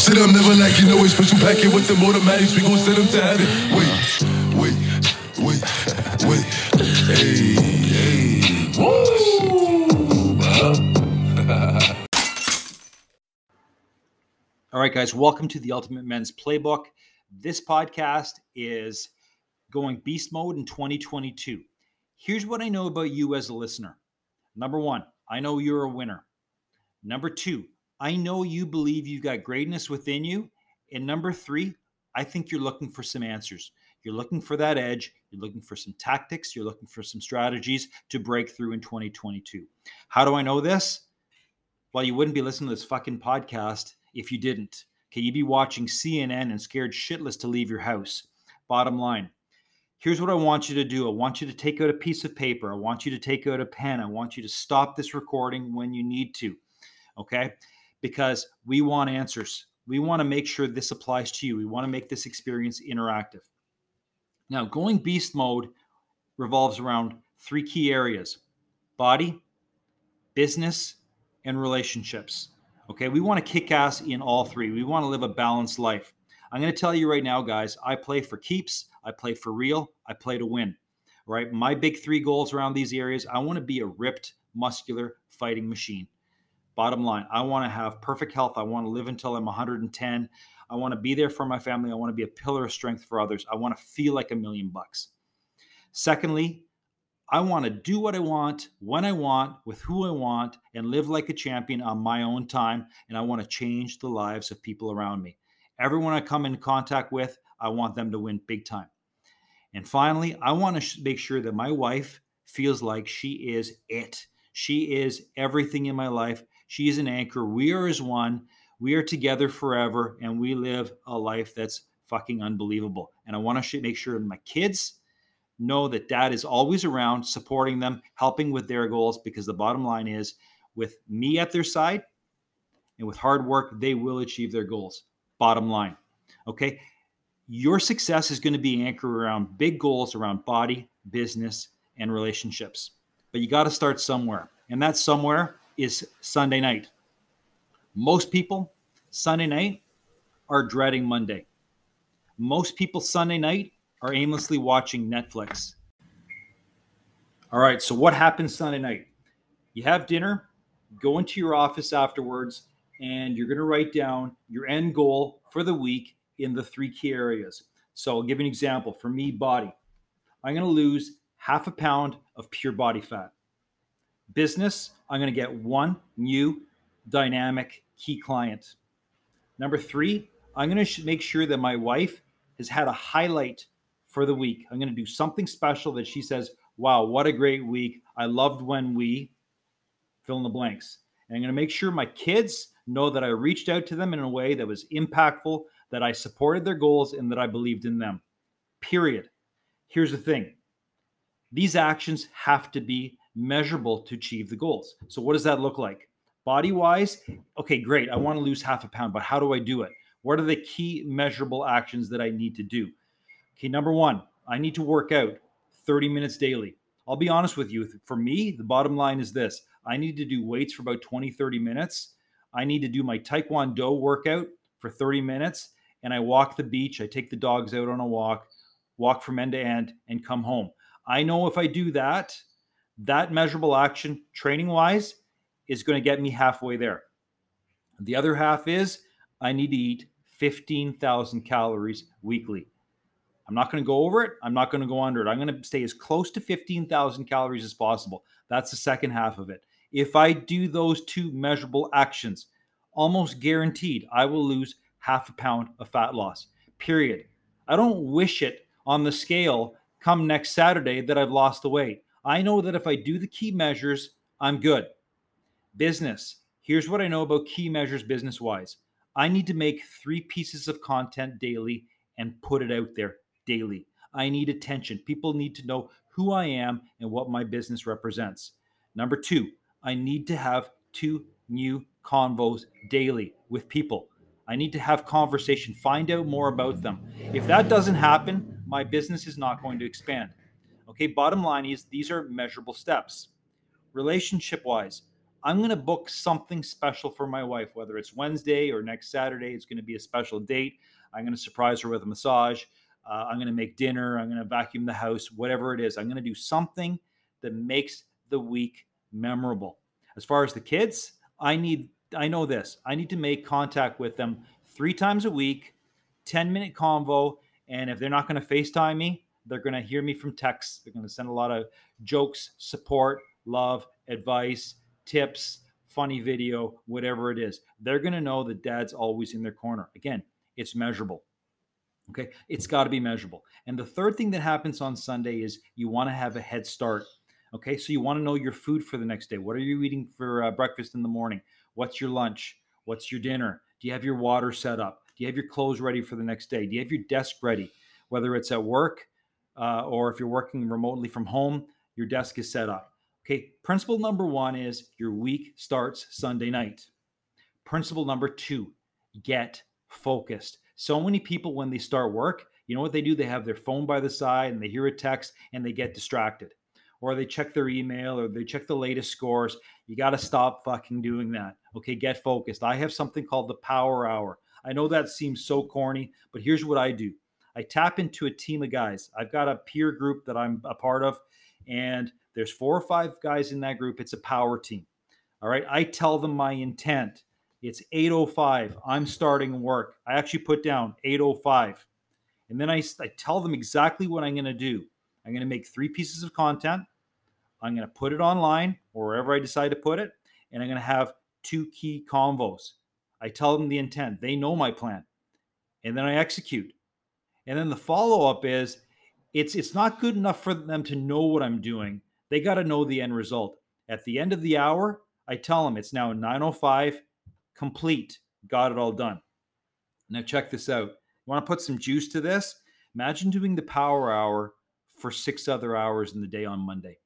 Shit, I'm never like you know it's special packet with the automatics. We gon' send them to heaven. Wait, wait, wait, wait. Hey, hey. Woo! All right, guys, welcome to the Ultimate Men's Playbook. This podcast is going beast mode in 2022. Here's what I know about you as a listener. Number one, I know you're a winner. Number two, I know you believe you've got greatness within you. And number three, I think you're looking for some answers. You're looking for that edge. You're looking for some tactics. You're looking for some strategies to break through in 2022. How do I know this? Well, you wouldn't be listening to this fucking podcast if you didn't. Okay, you'd be watching CNN and scared shitless to leave your house. Bottom line, here's what I want you to do. I want you to take out a piece of paper. I want you to take out a pen. I want you to stop this recording when you need to. Okay? Because we want answers. We want to make sure this applies to you. We want to make this experience interactive. Now, going beast mode revolves around three key areas body, business, and relationships. Okay, we want to kick ass in all three. We want to live a balanced life. I'm going to tell you right now, guys, I play for keeps, I play for real, I play to win. Right? My big three goals around these areas I want to be a ripped, muscular fighting machine. Bottom line, I want to have perfect health. I want to live until I'm 110. I want to be there for my family. I want to be a pillar of strength for others. I want to feel like a million bucks. Secondly, I want to do what I want, when I want, with who I want, and live like a champion on my own time. And I want to change the lives of people around me. Everyone I come in contact with, I want them to win big time. And finally, I want to sh- make sure that my wife feels like she is it. She is everything in my life. She is an anchor. We are as one. We are together forever, and we live a life that's fucking unbelievable. And I want to make sure my kids know that dad is always around, supporting them, helping with their goals, because the bottom line is with me at their side and with hard work, they will achieve their goals. Bottom line. Okay your success is going to be anchored around big goals around body, business, and relationships. But you got to start somewhere. And that somewhere is Sunday night. Most people, Sunday night, are dreading Monday. Most people, Sunday night, are aimlessly watching Netflix. All right, so what happens Sunday night? You have dinner, go into your office afterwards, and you're going to write down your end goal for the week in the three key areas. So I'll give you an example. For me, body, I'm going to lose half a pound of pure body fat. Business, I'm going to get one new dynamic key client. Number three, I'm going to make sure that my wife has had a highlight for the week. I'm going to do something special that she says, wow, what a great week. I loved when we fill in the blanks. And I'm going to make sure my kids know that I reached out to them in a way that was impactful, that I supported their goals and that I believed in them. Period. Here's the thing these actions have to be measurable to achieve the goals. So, what does that look like? Body wise, okay, great. I want to lose half a pound, but how do I do it? What are the key measurable actions that I need to do? Okay, number one, I need to work out 30 minutes daily. I'll be honest with you. For me, the bottom line is this I need to do weights for about 20, 30 minutes. I need to do my Taekwondo workout for 30 minutes and I walk the beach. I take the dogs out on a walk, walk from end to end, and come home. I know if I do that, that measurable action, training wise, is going to get me halfway there. The other half is I need to eat 15,000 calories weekly. I'm not going to go over it. I'm not going to go under it. I'm going to stay as close to 15,000 calories as possible. That's the second half of it. If I do those two measurable actions, almost guaranteed I will lose half a pound of fat loss, period. I don't wish it on the scale come next Saturday that I've lost the weight. I know that if I do the key measures, I'm good. Business. Here's what I know about key measures business wise I need to make three pieces of content daily and put it out there daily. I need attention. People need to know who I am and what my business represents. Number two, I need to have two new convos daily with people. I need to have conversation, find out more about them. If that doesn't happen, my business is not going to expand. Okay, bottom line is these are measurable steps. Relationship wise, I'm going to book something special for my wife, whether it's Wednesday or next Saturday. It's going to be a special date. I'm going to surprise her with a massage. Uh, I'm going to make dinner. I'm going to vacuum the house, whatever it is. I'm going to do something that makes the week memorable. As far as the kids, I need, I know this. I need to make contact with them three times a week, 10 minute convo. And if they're not going to FaceTime me, they're going to hear me from text. They're going to send a lot of jokes, support, love, advice, tips, funny video, whatever it is. They're going to know that dad's always in their corner. Again, it's measurable. Okay, it's got to be measurable. And the third thing that happens on Sunday is you want to have a head start. Okay, so you want to know your food for the next day. What are you eating for uh, breakfast in the morning? What's your lunch? What's your dinner? Do you have your water set up? Do you have your clothes ready for the next day? Do you have your desk ready? Whether it's at work uh, or if you're working remotely from home, your desk is set up. Okay, principle number one is your week starts Sunday night. Principle number two, get focused. So many people, when they start work, you know what they do? They have their phone by the side and they hear a text and they get distracted. Or they check their email or they check the latest scores. You got to stop fucking doing that. Okay, get focused. I have something called the power hour. I know that seems so corny, but here's what I do I tap into a team of guys. I've got a peer group that I'm a part of, and there's four or five guys in that group. It's a power team. All right. I tell them my intent. It's 805. I'm starting work. I actually put down 805. And then I, I tell them exactly what I'm going to do. I'm going to make three pieces of content. I'm going to put it online or wherever I decide to put it. And I'm going to have two key convos. I tell them the intent. They know my plan. And then I execute. And then the follow up is it's it's not good enough for them to know what I'm doing. They got to know the end result. At the end of the hour, I tell them it's now 905 complete. Got it all done. Now check this out. You want to put some juice to this? Imagine doing the power hour for 6 other hours in the day on Monday.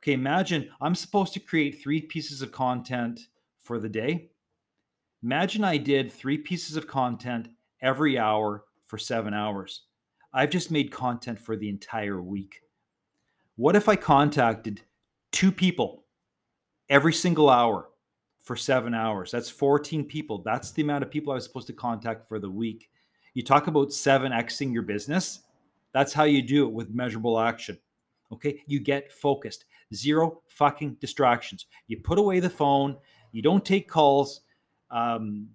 Okay, imagine I'm supposed to create 3 pieces of content for the day. Imagine I did 3 pieces of content every hour for 7 hours. I've just made content for the entire week. What if I contacted two people every single hour for seven hours? That's 14 people. That's the amount of people I was supposed to contact for the week. You talk about 7xing your business. That's how you do it with measurable action. Okay. You get focused, zero fucking distractions. You put away the phone, you don't take calls, um,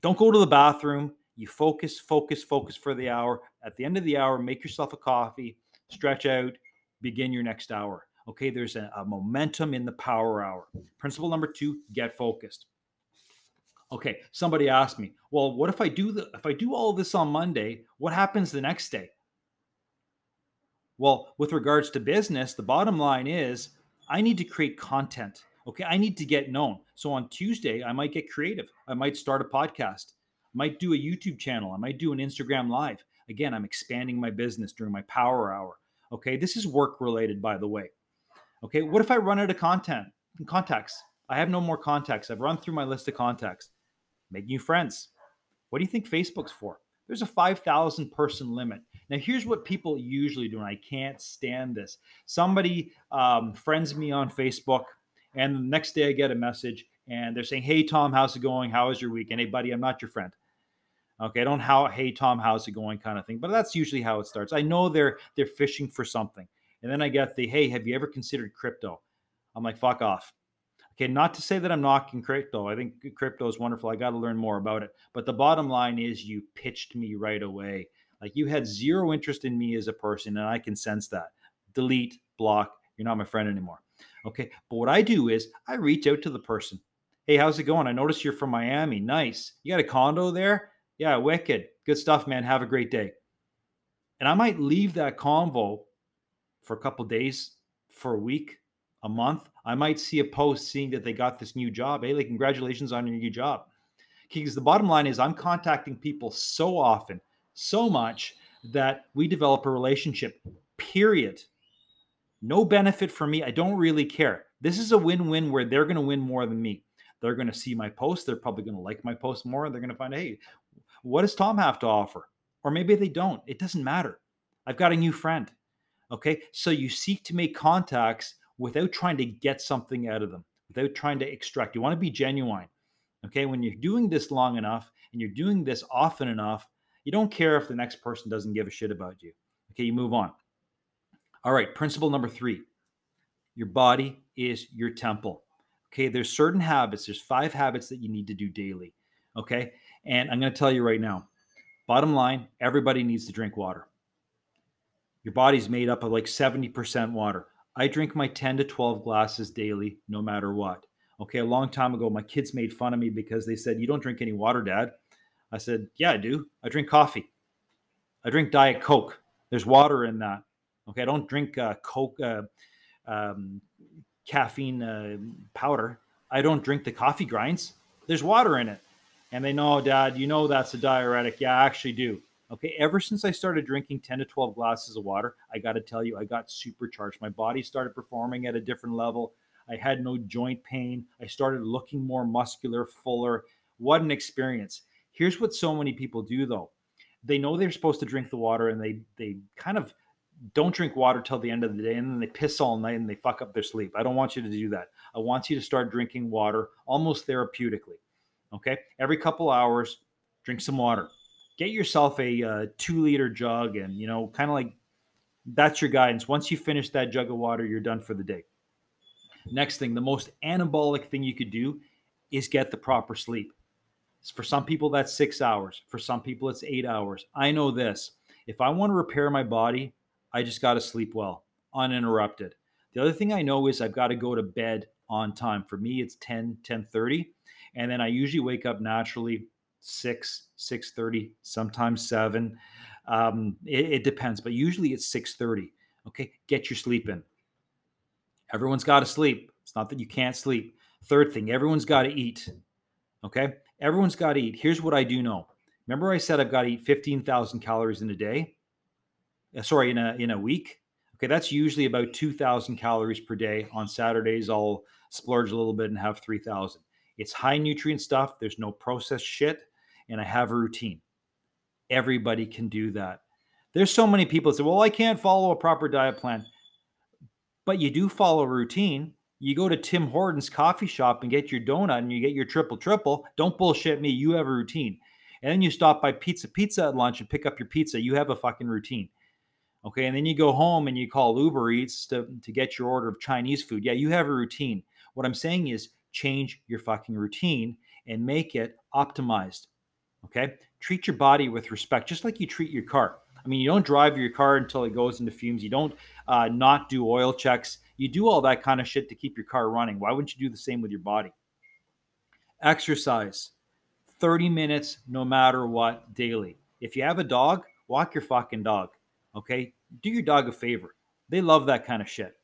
don't go to the bathroom. You focus, focus, focus for the hour. At the end of the hour, make yourself a coffee, stretch out, begin your next hour. Okay, there's a, a momentum in the power hour. Principle number two: get focused. Okay, somebody asked me, well, what if I do the if I do all this on Monday? What happens the next day? Well, with regards to business, the bottom line is I need to create content. Okay, I need to get known. So on Tuesday, I might get creative. I might start a podcast. Might do a YouTube channel. I might do an Instagram live. Again, I'm expanding my business during my power hour. Okay, this is work related, by the way. Okay, what if I run out of content contacts? I have no more contacts. I've run through my list of contacts. Make new friends. What do you think Facebook's for? There's a 5,000 person limit. Now, here's what people usually do, and I can't stand this. Somebody um, friends me on Facebook, and the next day I get a message, and they're saying, Hey, Tom, how's it going? How was your weekend? Hey, buddy, I'm not your friend. Okay, I don't how hey Tom, how's it going kind of thing, but that's usually how it starts. I know they're they're fishing for something, and then I get the hey, have you ever considered crypto? I'm like fuck off. Okay, not to say that I'm knocking crypto. I think crypto is wonderful. I got to learn more about it. But the bottom line is you pitched me right away. Like you had zero interest in me as a person, and I can sense that. Delete, block. You're not my friend anymore. Okay, but what I do is I reach out to the person. Hey, how's it going? I noticed you're from Miami. Nice. You got a condo there? Yeah, wicked. Good stuff, man. Have a great day. And I might leave that convo for a couple days, for a week, a month. I might see a post seeing that they got this new job. Hey, like, congratulations on your new job. Because the bottom line is, I'm contacting people so often, so much that we develop a relationship, period. No benefit for me. I don't really care. This is a win win where they're going to win more than me. They're going to see my post. They're probably going to like my post more. And They're going to find, hey, what does Tom have to offer? Or maybe they don't. It doesn't matter. I've got a new friend. Okay. So you seek to make contacts without trying to get something out of them. without trying to extract. You want to be genuine. Okay. When you're doing this long enough and you're doing this often enough, you don't care if the next person doesn't give a shit about you. Okay. You move on. All right. Principle number three your body is your temple. Okay. There's certain habits, there's five habits that you need to do daily. Okay. And I'm going to tell you right now bottom line everybody needs to drink water. Your body's made up of like 70% water. I drink my 10 to 12 glasses daily, no matter what. Okay, a long time ago, my kids made fun of me because they said, You don't drink any water, Dad. I said, Yeah, I do. I drink coffee. I drink Diet Coke. There's water in that. Okay, I don't drink uh, Coke, uh, um, caffeine uh, powder. I don't drink the coffee grinds. There's water in it. And they know, Dad, you know that's a diuretic. Yeah, I actually do. Okay, ever since I started drinking 10 to 12 glasses of water, I got to tell you, I got supercharged. My body started performing at a different level. I had no joint pain. I started looking more muscular, fuller. What an experience. Here's what so many people do though. They know they're supposed to drink the water and they they kind of don't drink water till the end of the day and then they piss all night and they fuck up their sleep. I don't want you to do that. I want you to start drinking water almost therapeutically. Okay? Every couple hours, drink some water. Get yourself a uh, 2 liter jug and, you know, kind of like that's your guidance. Once you finish that jug of water, you're done for the day. Next thing, the most anabolic thing you could do is get the proper sleep. For some people, that's six hours. For some people, it's eight hours. I know this. If I want to repair my body, I just got to sleep well, uninterrupted. The other thing I know is I've got to go to bed on time. For me, it's 10, 10 30. And then I usually wake up naturally 6, 6 30, sometimes 7. Um, it, it depends, but usually it's 6 30. Okay, get your sleep in. Everyone's got to sleep. It's not that you can't sleep. Third thing, everyone's got to eat. Okay? Everyone's got to eat. Here's what I do know. Remember I said I've got to eat 15,000 calories in a day? Uh, sorry, in a in a week. Okay, that's usually about 2,000 calories per day. On Saturdays I'll splurge a little bit and have 3,000. It's high nutrient stuff. There's no processed shit and I have a routine. Everybody can do that. There's so many people that say, "Well, I can't follow a proper diet plan." but you do follow a routine. You go to Tim Hortons coffee shop and get your donut and you get your triple triple. Don't bullshit me. You have a routine. And then you stop by Pizza Pizza at lunch and pick up your pizza. You have a fucking routine. Okay. And then you go home and you call Uber Eats to, to get your order of Chinese food. Yeah, you have a routine. What I'm saying is change your fucking routine and make it optimized. Okay. Treat your body with respect, just like you treat your car. I mean, you don't drive your car until it goes into fumes. You don't uh, not do oil checks. You do all that kind of shit to keep your car running. Why wouldn't you do the same with your body? Exercise 30 minutes no matter what daily. If you have a dog, walk your fucking dog. Okay. Do your dog a favor. They love that kind of shit.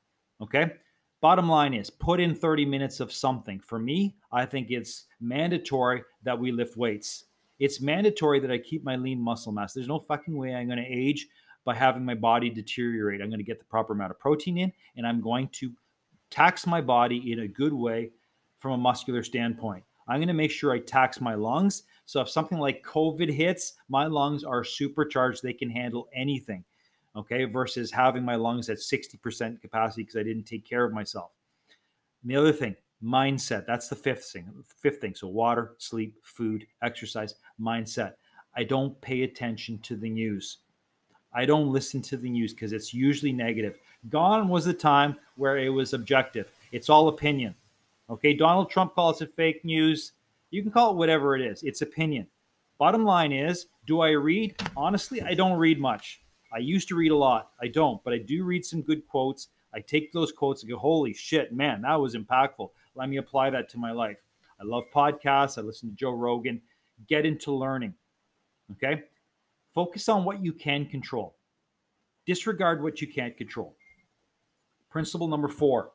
Okay. Bottom line is put in 30 minutes of something. For me, I think it's mandatory that we lift weights. It's mandatory that I keep my lean muscle mass. There's no fucking way I'm going to age by having my body deteriorate. I'm going to get the proper amount of protein in, and I'm going to tax my body in a good way from a muscular standpoint. I'm going to make sure I tax my lungs. So if something like COVID hits, my lungs are supercharged. They can handle anything. Okay. Versus having my lungs at 60% capacity because I didn't take care of myself. And the other thing, mindset. That's the fifth thing. Fifth thing. So water, sleep, food, exercise, mindset. I don't pay attention to the news. I don't listen to the news because it's usually negative. Gone was the time where it was objective. It's all opinion. Okay, Donald Trump calls it fake news. You can call it whatever it is. It's opinion. Bottom line is, do I read? Honestly, I don't read much. I used to read a lot. I don't, but I do read some good quotes. I take those quotes and go, holy shit, man, that was impactful. Let me apply that to my life. I love podcasts. I listen to Joe Rogan. Get into learning. Okay. Focus on what you can control. Disregard what you can't control. Principle number four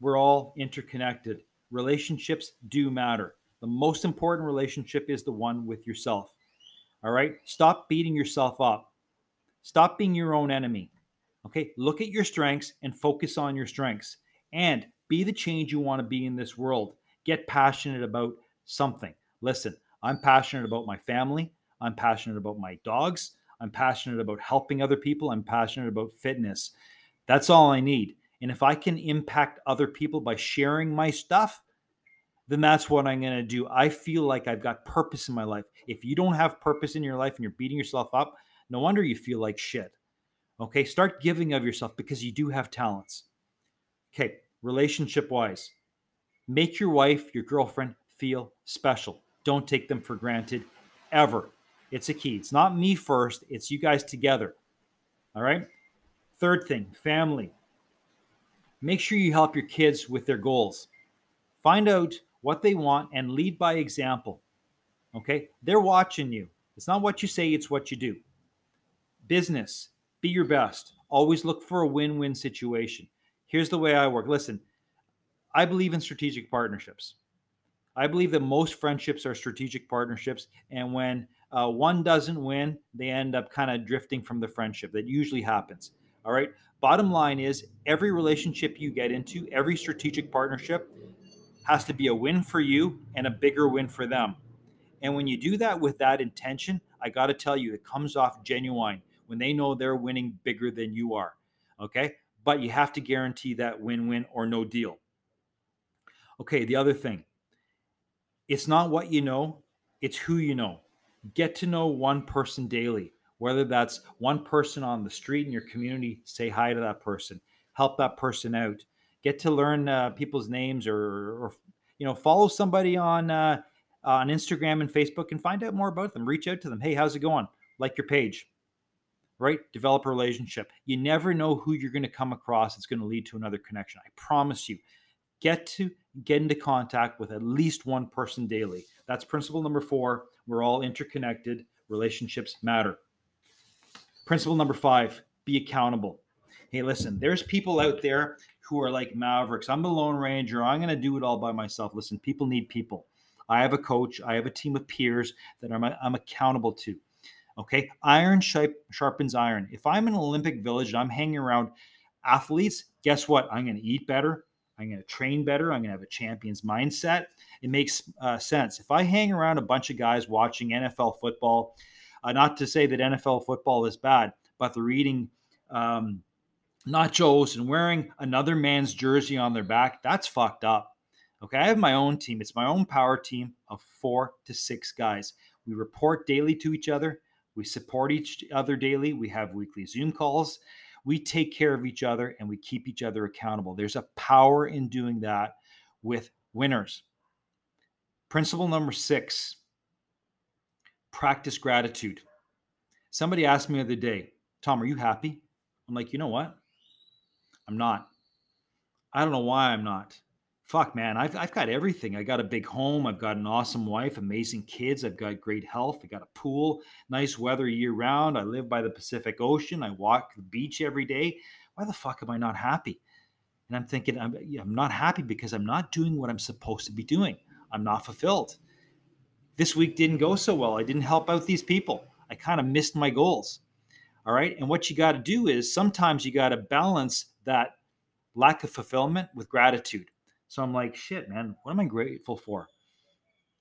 we're all interconnected. Relationships do matter. The most important relationship is the one with yourself. All right. Stop beating yourself up. Stop being your own enemy. Okay. Look at your strengths and focus on your strengths. And be the change you want to be in this world. Get passionate about something. Listen, I'm passionate about my family. I'm passionate about my dogs. I'm passionate about helping other people. I'm passionate about fitness. That's all I need. And if I can impact other people by sharing my stuff, then that's what I'm going to do. I feel like I've got purpose in my life. If you don't have purpose in your life and you're beating yourself up, no wonder you feel like shit. Okay, start giving of yourself because you do have talents. Okay, relationship wise, make your wife, your girlfriend feel special. Don't take them for granted ever. It's a key. It's not me first, it's you guys together. All right. Third thing, family. Make sure you help your kids with their goals. Find out what they want and lead by example. Okay? They're watching you. It's not what you say, it's what you do. Business, be your best. Always look for a win win situation. Here's the way I work. Listen, I believe in strategic partnerships. I believe that most friendships are strategic partnerships. And when uh, one doesn't win, they end up kind of drifting from the friendship. That usually happens. All right. Bottom line is every relationship you get into, every strategic partnership has to be a win for you and a bigger win for them. And when you do that with that intention, I got to tell you, it comes off genuine when they know they're winning bigger than you are. Okay. But you have to guarantee that win win or no deal. Okay. The other thing it's not what you know, it's who you know. Get to know one person daily, whether that's one person on the street in your community, say hi to that person, help that person out. Get to learn uh, people's names or, or, you know, follow somebody on uh, on Instagram and Facebook and find out more about them. Reach out to them. Hey, how's it going? Like your page right? Develop a relationship. You never know who you're going to come across It's going to lead to another connection. I promise you. Get to get into contact with at least one person daily. That's principle number four. We're all interconnected. Relationships matter. Principle number five be accountable. Hey, listen, there's people out there who are like mavericks. I'm the Lone Ranger. I'm going to do it all by myself. Listen, people need people. I have a coach, I have a team of peers that I'm, I'm accountable to. Okay. Iron sharpens iron. If I'm in an Olympic village and I'm hanging around athletes, guess what? I'm going to eat better. I'm going to train better. I'm going to have a champion's mindset. It makes uh, sense. If I hang around a bunch of guys watching NFL football, uh, not to say that NFL football is bad, but they're eating um, nachos and wearing another man's jersey on their back, that's fucked up. Okay, I have my own team. It's my own power team of four to six guys. We report daily to each other. We support each other daily. We have weekly Zoom calls. We take care of each other and we keep each other accountable. There's a power in doing that with winners. Principle number six practice gratitude. Somebody asked me the other day, Tom, are you happy? I'm like, you know what? I'm not. I don't know why I'm not fuck, man, I've, I've got everything. I got a big home. I've got an awesome wife, amazing kids. I've got great health. I got a pool, nice weather year round. I live by the Pacific Ocean. I walk the beach every day. Why the fuck am I not happy? And I'm thinking, I'm, I'm not happy because I'm not doing what I'm supposed to be doing. I'm not fulfilled. This week didn't go so well. I didn't help out these people. I kind of missed my goals. All right. And what you got to do is sometimes you got to balance that lack of fulfillment with gratitude so I'm like, shit, man, what am I grateful for?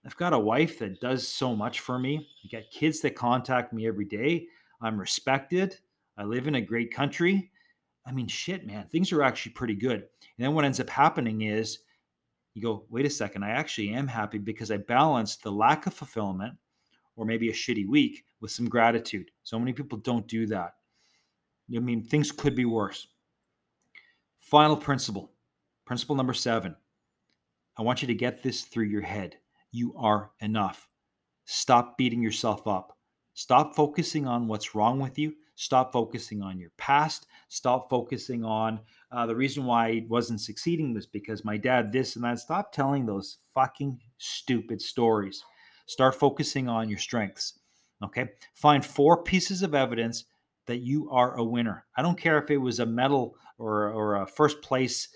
I've got a wife that does so much for me. I got kids that contact me every day. I'm respected. I live in a great country. I mean, shit, man, things are actually pretty good. And then what ends up happening is you go, wait a second, I actually am happy because I balanced the lack of fulfillment or maybe a shitty week with some gratitude. So many people don't do that. I mean, things could be worse. Final principle Principle number seven I want you to get this through your head. You are enough. Stop beating yourself up. Stop focusing on what's wrong with you. Stop focusing on your past. Stop focusing on uh, the reason why I wasn't succeeding was because my dad this and that. Stop telling those fucking stupid stories. Start focusing on your strengths. Okay. Find four pieces of evidence that you are a winner. I don't care if it was a medal or, or a first place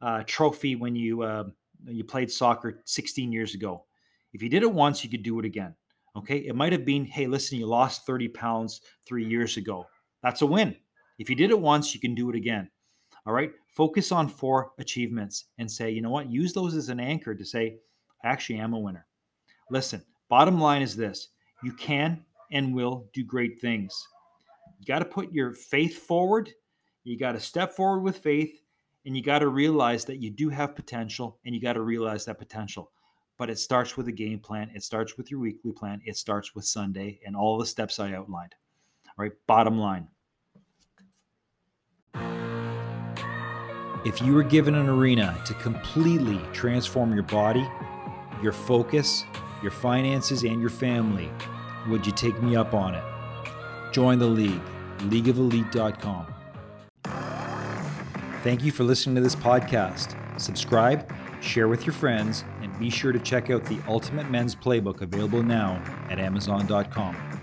uh, trophy when you uh, you played soccer 16 years ago. If you did it once, you could do it again. Okay, it might have been, hey, listen, you lost 30 pounds three years ago. That's a win. If you did it once, you can do it again. All right, focus on four achievements and say, you know what, use those as an anchor to say, I actually am a winner. Listen, bottom line is this you can and will do great things. You got to put your faith forward. You got to step forward with faith and you got to realize that you do have potential and you got to realize that potential. but it starts with a game plan. It starts with your weekly plan. It starts with Sunday and all the steps I outlined. All right, bottom line. If you were given an arena to completely transform your body, your focus, your finances, and your family, would you take me up on it? Join the league, leagueofelite.com. Thank you for listening to this podcast. Subscribe, share with your friends, and be sure to check out the Ultimate Men's Playbook available now at Amazon.com.